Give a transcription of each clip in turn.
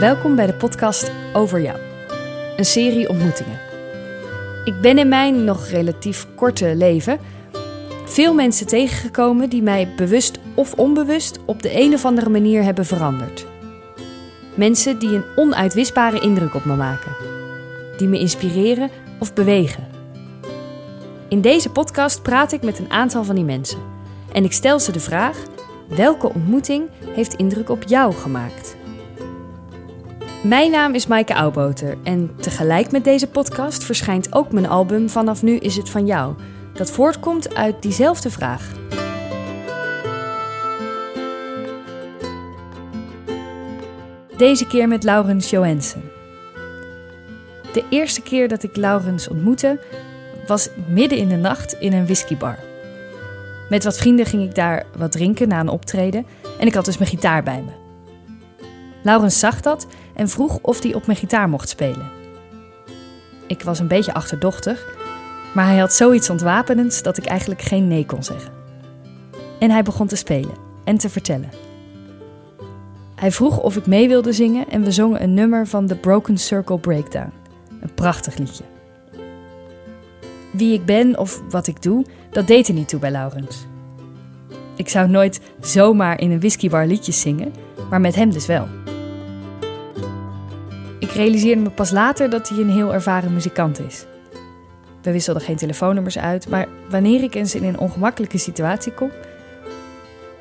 Welkom bij de podcast Over jou, een serie ontmoetingen. Ik ben in mijn nog relatief korte leven veel mensen tegengekomen die mij bewust of onbewust op de een of andere manier hebben veranderd. Mensen die een onuitwisbare indruk op me maken, die me inspireren of bewegen. In deze podcast praat ik met een aantal van die mensen en ik stel ze de vraag: welke ontmoeting heeft indruk op jou gemaakt? Mijn naam is Maaike Auwboter en tegelijk met deze podcast verschijnt ook mijn album Vanaf nu is het van jou, dat voortkomt uit diezelfde vraag. Deze keer met Laurens Johansen. De eerste keer dat ik Laurens ontmoette was midden in de nacht in een whiskybar. Met wat vrienden ging ik daar wat drinken na een optreden en ik had dus mijn gitaar bij me. Laurens zag dat en vroeg of hij op mijn gitaar mocht spelen. Ik was een beetje achterdochtig, maar hij had zoiets ontwapenends dat ik eigenlijk geen nee kon zeggen. En hij begon te spelen en te vertellen. Hij vroeg of ik mee wilde zingen en we zongen een nummer van The Broken Circle Breakdown. Een prachtig liedje. Wie ik ben of wat ik doe, dat deed er niet toe bij Laurens. Ik zou nooit zomaar in een whiskybar liedjes zingen, maar met hem dus wel. Ik realiseerde me pas later dat hij een heel ervaren muzikant is. We wisselden geen telefoonnummers uit, maar wanneer ik eens in een ongemakkelijke situatie kom,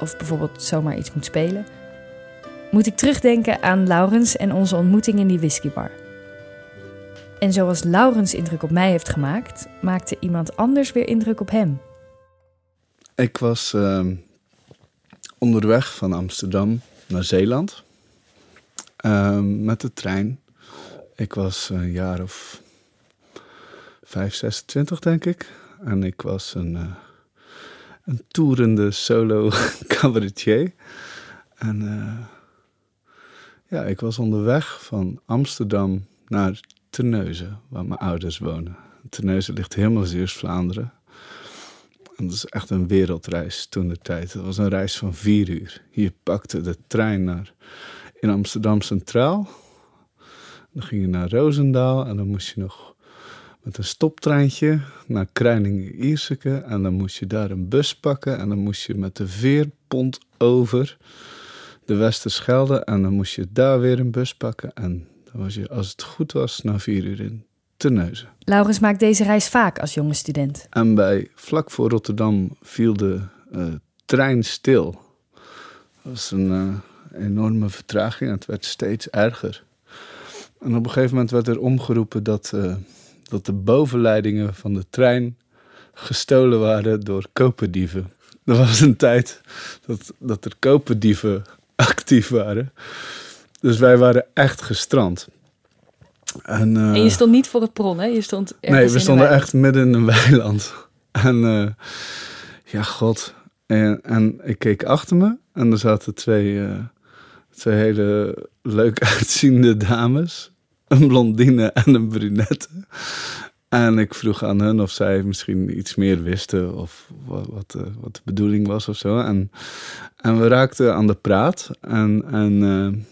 of bijvoorbeeld zomaar iets moet spelen, moet ik terugdenken aan Laurens en onze ontmoeting in die whiskybar. En zoals Laurens indruk op mij heeft gemaakt, maakte iemand anders weer indruk op hem. Ik was uh, onderweg van Amsterdam naar Zeeland uh, met de trein. Ik was een jaar of 5, 26 denk ik. En ik was een, uh, een toerende solo cabaretier. En uh, ja, ik was onderweg van Amsterdam naar Terneuzen, waar mijn ouders wonen. Terneuzen ligt helemaal Zeeuws-Vlaanderen. En dat is echt een wereldreis toen de tijd. Het was een reis van vier uur. Je pakte de trein naar in Amsterdam Centraal. Dan ging je naar Roosendaal en dan moest je nog met een stoptreintje naar Kruiningen-Ierseke. En dan moest je daar een bus pakken en dan moest je met de veerpont over de Westerschelde. En dan moest je daar weer een bus pakken. En dan was je, als het goed was, na vier uur in Terneuzen. Laurens maakt deze reis vaak als jonge student. En bij vlak voor Rotterdam viel de uh, trein stil. Dat was een uh, enorme vertraging en het werd steeds erger. En op een gegeven moment werd er omgeroepen dat, uh, dat de bovenleidingen van de trein gestolen waren door koperdieven. Er was een tijd dat, dat er koperdieven actief waren. Dus wij waren echt gestrand. En, uh, en, je stond niet voor het pron, hè? Je stond nee, we stonden echt midden in een weiland. En uh, ja, god. En, en, ik keek achter me en er zaten twee, uh, twee hele leuk uitziende dames. Een blondine en een brunette. En ik vroeg aan hen of zij misschien iets meer wisten of wat, wat, de, wat de bedoeling was of zo. En, en we raakten aan de praat. En, en, uh,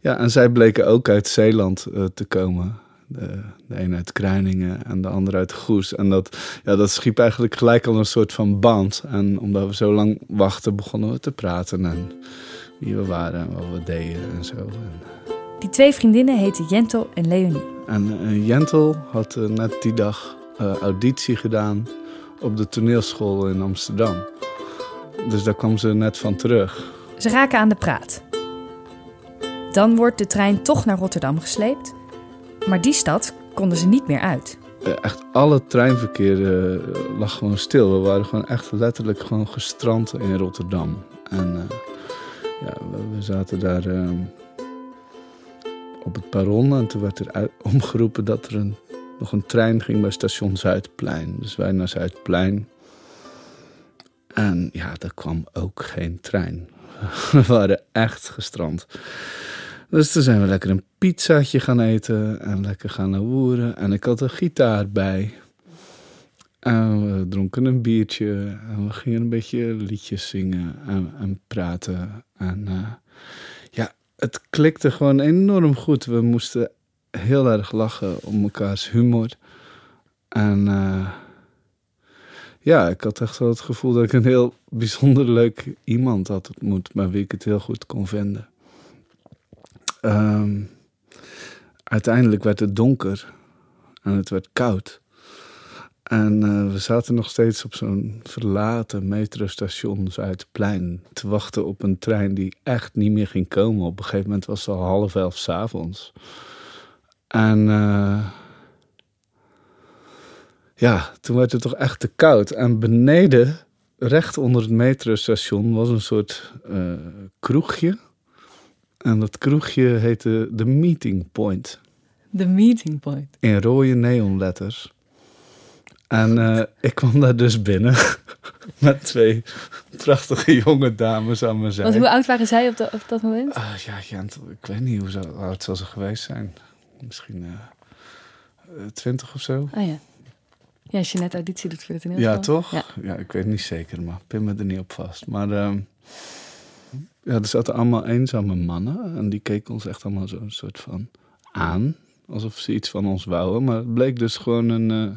ja, en zij bleken ook uit Zeeland uh, te komen. De, de een uit Kruiningen en de ander uit Goes. En dat, ja, dat schiep eigenlijk gelijk al een soort van band. En omdat we zo lang wachten, begonnen we te praten. En wie we waren en wat we deden en zo. En, die twee vriendinnen heten Jentel en Leonie. En uh, Jentel had uh, net die dag uh, auditie gedaan op de toneelschool in Amsterdam. Dus daar kwam ze net van terug. Ze raken aan de praat. Dan wordt de trein toch naar Rotterdam gesleept. Maar die stad konden ze niet meer uit. Echt alle treinverkeer lag gewoon stil. We waren gewoon echt letterlijk gewoon gestrand in Rotterdam. En ja, we, zaten daar op het perron. En toen werd er omgeroepen dat er een, nog een trein ging bij station Zuidplein. Dus wij naar Zuidplein. En ja, er kwam ook geen trein. We waren echt gestrand. Dus toen zijn we lekker een pizzaatje gaan eten en lekker gaan woeren. En ik had een gitaar bij. En we dronken een biertje en we gingen een beetje liedjes zingen en, en praten. En uh, ja, het klikte gewoon enorm goed. We moesten heel erg lachen om mekaars humor. En uh, ja, ik had echt wel het gevoel dat ik een heel bijzonder leuk iemand had ontmoet, met wie ik het heel goed kon vinden. Um, uiteindelijk werd het donker en het werd koud. En uh, we zaten nog steeds op zo'n verlaten metrostation Zuidplein te wachten op een trein die echt niet meer ging komen. Op een gegeven moment was het al half elf s'avonds. En uh, ja, toen werd het toch echt te koud. En beneden, recht onder het metrostation, was een soort uh, kroegje. En dat kroegje heette The Meeting Point. The Meeting Point. In rode neonletters. En uh, ik kwam daar dus binnen met twee prachtige jonge dames aan mijn zij. Want hoe oud waren zij op, de, op dat moment? Uh, ja, ik weet niet hoe oud ze geweest zijn. Misschien uh, twintig of zo. Oh ja. Ja, als je net auditie doet voor het toneel. Ja, toch? Ja. ja. ik weet niet zeker, maar pin me er niet op vast. Maar uh, ja, er zaten allemaal eenzame mannen. En die keken ons echt allemaal zo'n soort van aan. Alsof ze iets van ons wouden. Maar het bleek dus gewoon een, uh,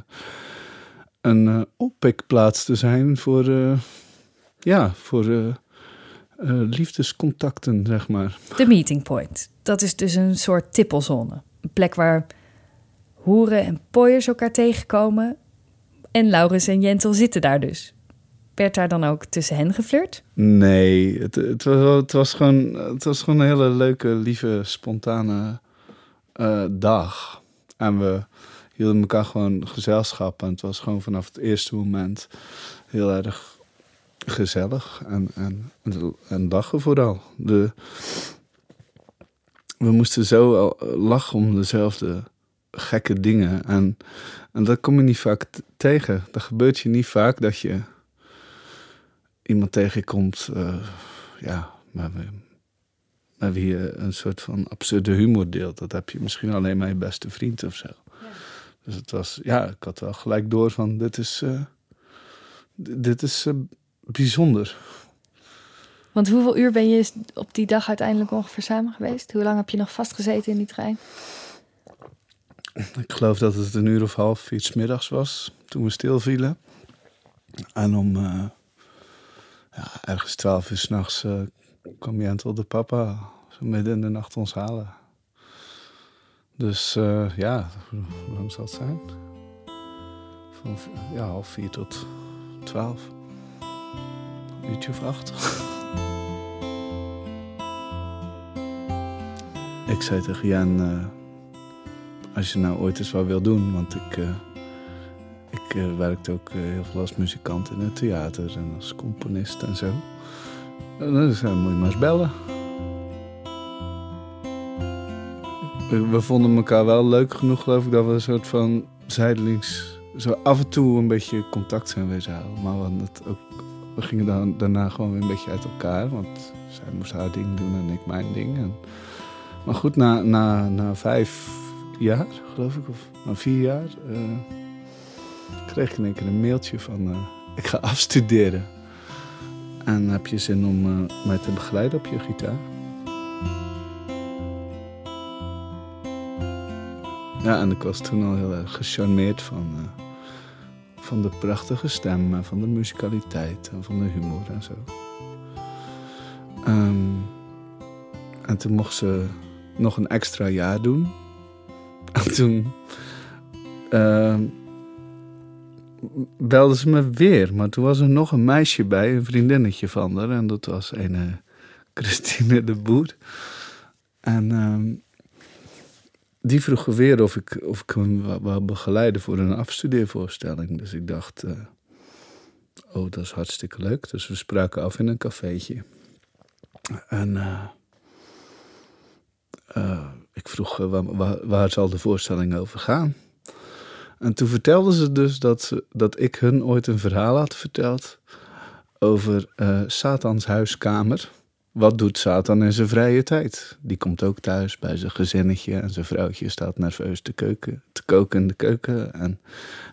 een uh, oppikplaats te zijn voor, uh, ja, voor liefdescontacten, zeg maar. De meeting point. Dat is dus een soort tippelzone. Een plek waar hoeren en pooiers elkaar tegenkomen en Laurens en Jentel zitten daar dus. Werd daar dan ook tussen hen geflirt? Nee, het, het, was, het, was, gewoon, het was gewoon een hele leuke, lieve, spontane uh, dag. En we hielden elkaar gewoon gezelschap. En het was gewoon vanaf het eerste moment heel erg gezellig. En, en, en lachen vooral. De, we moesten zo lachen om dezelfde gekke dingen. En, en dat kom je niet vaak tegen. Dat gebeurt je niet vaak dat je iemand tegenkomt, uh, ja, maar met wie je een soort van absurde humor deelt. Dat heb je misschien alleen met je beste vriend of zo. Ja. Dus het was, ja, ik had wel gelijk door van, dit is, uh, dit is uh, bijzonder. Want hoeveel uur ben je op die dag uiteindelijk ongeveer samen geweest? Hoe lang heb je nog vastgezeten in die trein? Ik geloof dat het een uur of half iets middags was toen we stilvielen. En om uh, ja, ergens twaalf uur s'nachts kwam Jentel de papa zo midden in de nacht ons halen. Dus uh, ja, hoe lang zal het zijn? Van ja, half vier tot twaalf. Een uurtje of acht. Ik zei tegen Jan als je nou ooit eens wat wil doen. Want ik, uh, ik werkte ook heel veel als muzikant in het theater en als componist en zo. Dan moet je maar eens bellen. We, vonden elkaar wel leuk genoeg, geloof ik, dat we een soort van zijdelings zo af en toe een beetje contact zijn wezen houden. Maar we, het ook, we gingen dan, daarna gewoon weer een beetje uit elkaar. Want zij moest haar ding doen en ik mijn ding. En, maar goed, na, na, na vijf jaar, geloof ik, of na vier jaar, uh, kreeg ik in één keer een mailtje van uh, ik ga afstuderen. En heb je zin om uh, mij te begeleiden op je gitaar? Ja, en ik was toen al heel erg gecharmeerd van, van de prachtige stem en van de musicaliteit en van de humor en zo. Um, en toen mocht ze nog een extra jaar doen. En toen uh, belde ze me weer. Maar toen was er nog een meisje bij, een vriendinnetje van haar. En dat was een Christine de Boer. En uh, die vroeg weer of ik, of ik hem wou begeleiden voor een afstudeervoorstelling. Dus ik dacht, uh, oh, dat is hartstikke leuk. Dus we spraken af in een cafeetje. En uh, ik vroeg waar, waar, waar, zal de voorstelling over gaan? En toen vertelden ze dus dat, ze, dat ik hun ooit een verhaal had verteld over Satans huiskamer. Wat doet Satan in zijn vrije tijd? Die komt ook thuis bij zijn gezinnetje en zijn vrouwtje staat nerveus te, keuken, te koken in de keuken. En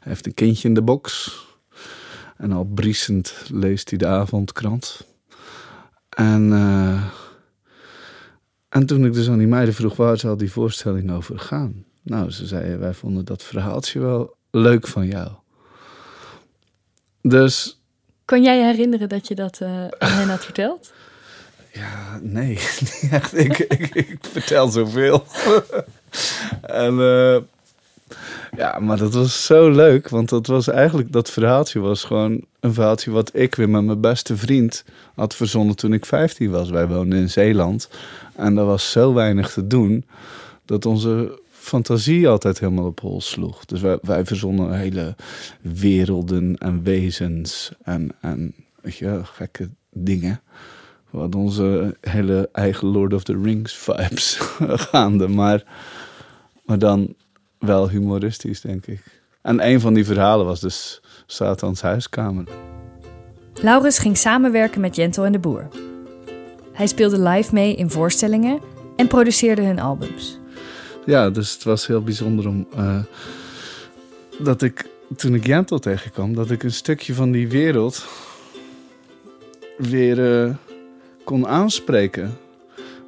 heeft een kindje in de box. En al briesend leest hij de avondkrant. En En toen ik dus aan die meiden vroeg waar zal die voorstelling over gaan. Nou, ze zeiden, wij vonden dat verhaaltje wel leuk van jou. Dus... Kan jij je herinneren dat je dat uh, aan hen had verteld? Ja, nee, echt. Ik, ik, vertel zoveel. en uh, ja, maar dat was zo leuk, want dat was eigenlijk, dat verhaaltje was gewoon een verhaaltje wat ik weer met mijn beste vriend had verzonnen toen ik 15 was. Wij woonden in Zeeland en er was zo weinig te doen dat onze fantasie altijd helemaal op hol sloeg. Dus wij, wij verzonnen hele werelden en wezens en, en weet je, gekke dingen. Hadden onze hele eigen Lord of the Rings vibes gaande, maar, maar dan wel humoristisch, denk ik. En een van die verhalen was dus Satans huiskamer. Laurens ging samenwerken met Jentel en de Boer. Hij speelde live mee in voorstellingen en produceerde hun albums. Ja, dus het was heel bijzonder om uh, dat ik toen ik Jentel tegenkwam, dat ik een stukje van die wereld weer uh, kon aanspreken.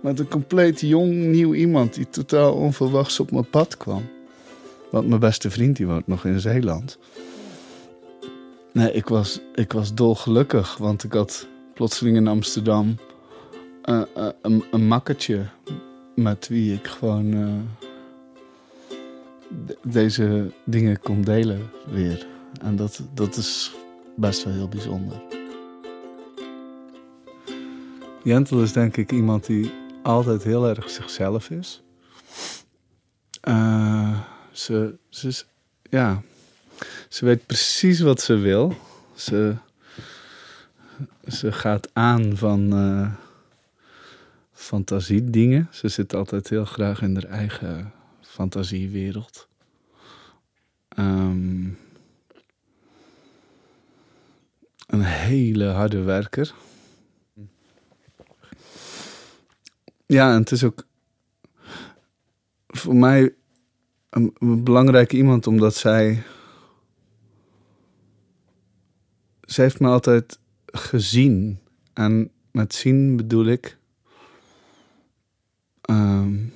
Met een compleet jong, nieuw iemand die totaal onverwachts op mijn pad kwam. Want mijn beste vriend die woont nog in Zeeland. Nee, ik was, ik was dolgelukkig, want ik had plotseling in Amsterdam uh, uh, een, een makkertje met wie ik gewoon uh, deze dingen kon delen weer. En dat, dat is best wel heel bijzonder. Jentel is denk ik iemand die altijd heel erg zichzelf is. Uh, ze, ze, ja, ze weet precies wat ze wil. Ze, ze gaat aan van uh, fantasiedingen. Ze zit altijd heel graag in haar eigen fantasiewereld. Um, een hele harde werker. Ja, en het is ook voor mij een, belangrijke iemand omdat zij. Ze heeft me altijd gezien. En met zien bedoel ik. Um,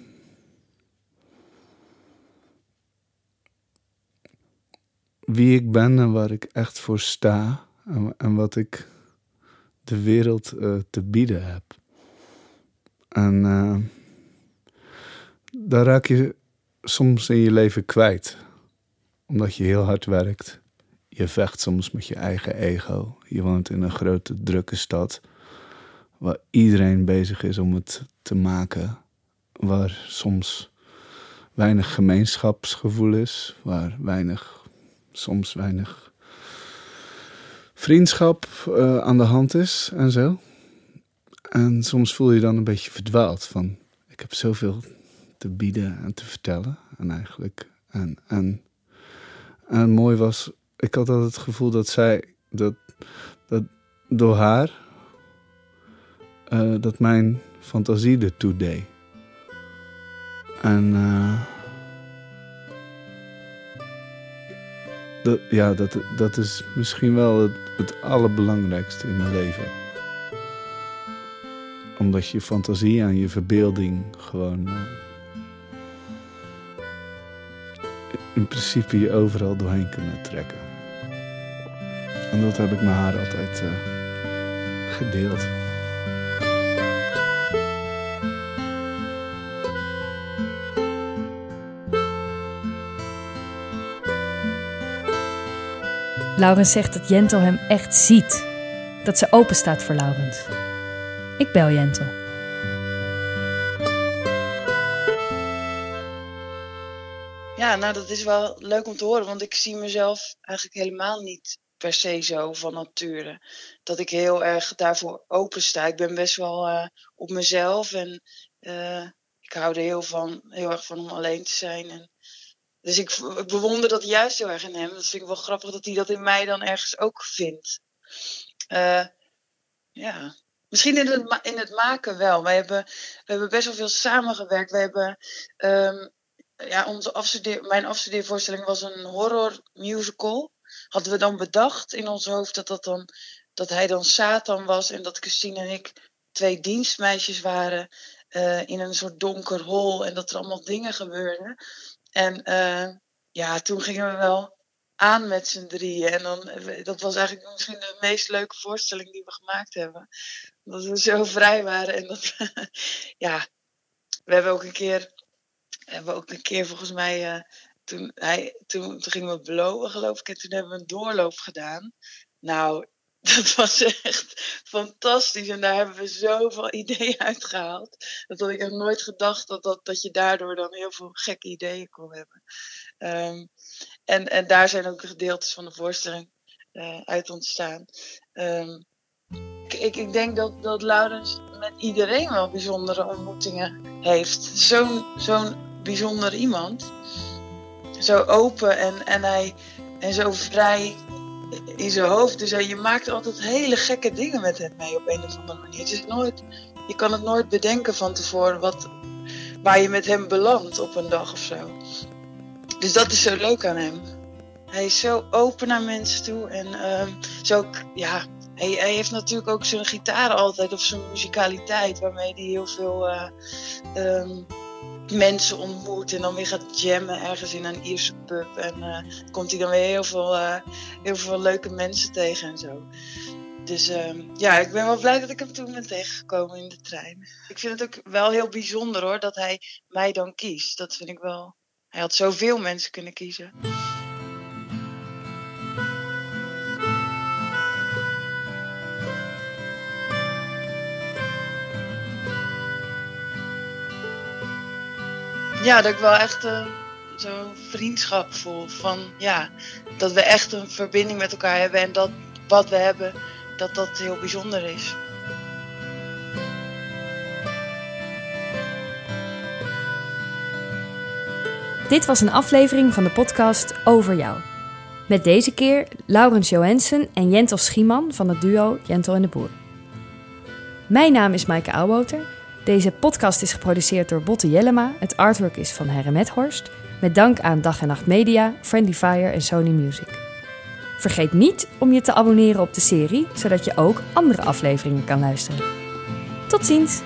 wie ik ben en waar ik echt voor sta. En, en wat ik de wereld uh, te bieden heb. En uh, daar raak je soms in je leven kwijt. Omdat je heel hard werkt. Je vecht soms met je eigen ego. Je woont in een grote, drukke stad. Waar iedereen bezig is om het te maken. Waar soms weinig gemeenschapsgevoel is. Waar weinig, soms weinig vriendschap uh, aan de hand is en zo. En soms voel je dan een beetje verdwaald van... ik heb zoveel te bieden en te vertellen. En eigenlijk. En, en, en mooi was, ik had altijd het gevoel dat zij, dat, dat door haar, uh, dat mijn fantasie ertoe deed. En uh, dat, ja, dat, dat is misschien wel het, het allerbelangrijkste in mijn leven omdat je fantasie en je verbeelding gewoon uh, in principe je overal doorheen kunnen trekken. En dat heb ik met haar altijd uh, gedeeld. Laurens zegt dat Jentel hem echt ziet. Dat ze open staat voor Laurens. Ik bel Jentel. Ja, nou dat is wel leuk om te horen, want ik zie mezelf eigenlijk helemaal niet per se zo van nature. Dat ik heel erg daarvoor open sta. Ik ben best wel uh, op mezelf en uh, ik hou er heel, van, heel erg van om alleen te zijn. En, dus ik, bewonder dat juist heel erg in hem. Dat vind ik wel grappig dat hij dat in mij dan ergens ook vindt. Uh, ja, Misschien in het, in het maken wel. We hebben, we hebben best wel veel samengewerkt. We hebben um, ja, onze afstudeer, mijn afstudeervoorstelling was een horror musical. Hadden we dan bedacht in ons hoofd dat, dat, dan, dat hij dan Satan was en dat Christine en ik twee dienstmeisjes waren. eh, in een soort donker hol en dat er allemaal dingen gebeurden. En eh, ja, toen gingen we wel aan met z'n drieën. En dan, dat was eigenlijk misschien de meest leuke voorstelling die we gemaakt hebben. Dat we zo vrij waren. En dat, ja, we hebben ook een keer, hebben ook een keer volgens mij, uh, toen, hij, toen, toen gingen we blowen geloof ik. En toen hebben we een doorloop gedaan. Nou, dat was echt fantastisch. En daar hebben we zoveel ideeën uitgehaald. Dat had ik nog nooit gedacht dat, dat, dat je daardoor dan heel veel gekke ideeën kon hebben. Um, en, en daar zijn ook gedeeltes van de voorstelling uh, uit ontstaan. Um, ik, ik, denk dat, dat Laurens met iedereen wel bijzondere ontmoetingen heeft. Zo'n zo'n bijzonder iemand. Zo open en, en, hij, en zo vrij in zijn hoofd. Dus je maakt altijd hele gekke dingen met hem mee op een of andere manier. Het nooit, je kan het nooit bedenken van tevoren wat, waar je met hem belandt op een dag of zo. Dus dat is zo leuk aan hem. Hij is zo open naar mensen toe. En uh, zo, ja, hij, hij, heeft natuurlijk ook zijn gitaar altijd, of zijn muzikaliteit, waarmee hij heel veel uh, um, mensen ontmoet. En dan weer gaat jammen ergens in een Ierse pub. En uh, komt hij dan weer heel veel, uh, heel veel leuke mensen tegen en zo. Dus uh, ja, ik ben wel blij dat ik hem toen ben tegengekomen in de trein. Ik vind het ook wel heel bijzonder hoor, dat hij mij dan kiest. Dat vind ik wel. Hij had zoveel mensen kunnen kiezen. Ja, dat ik wel echt uh, zo'n vriendschap voel. Van ja, dat we echt een verbinding met elkaar hebben en dat wat we hebben, dat dat heel bijzonder is. Dit was een aflevering van de podcast Over Jou. Met deze keer Laurens Johansen en Jentel Schieman van het duo Jentel en de Boer. Mijn naam is Maaike Auwboter. Deze podcast is geproduceerd door Botte Jellema. Het artwork is van Herre Methorst. Met dank aan Dag en Nacht Media, Friendly Fire en Sony Music. Vergeet niet om je te abonneren op de serie, zodat je ook andere afleveringen kan luisteren. Tot ziens!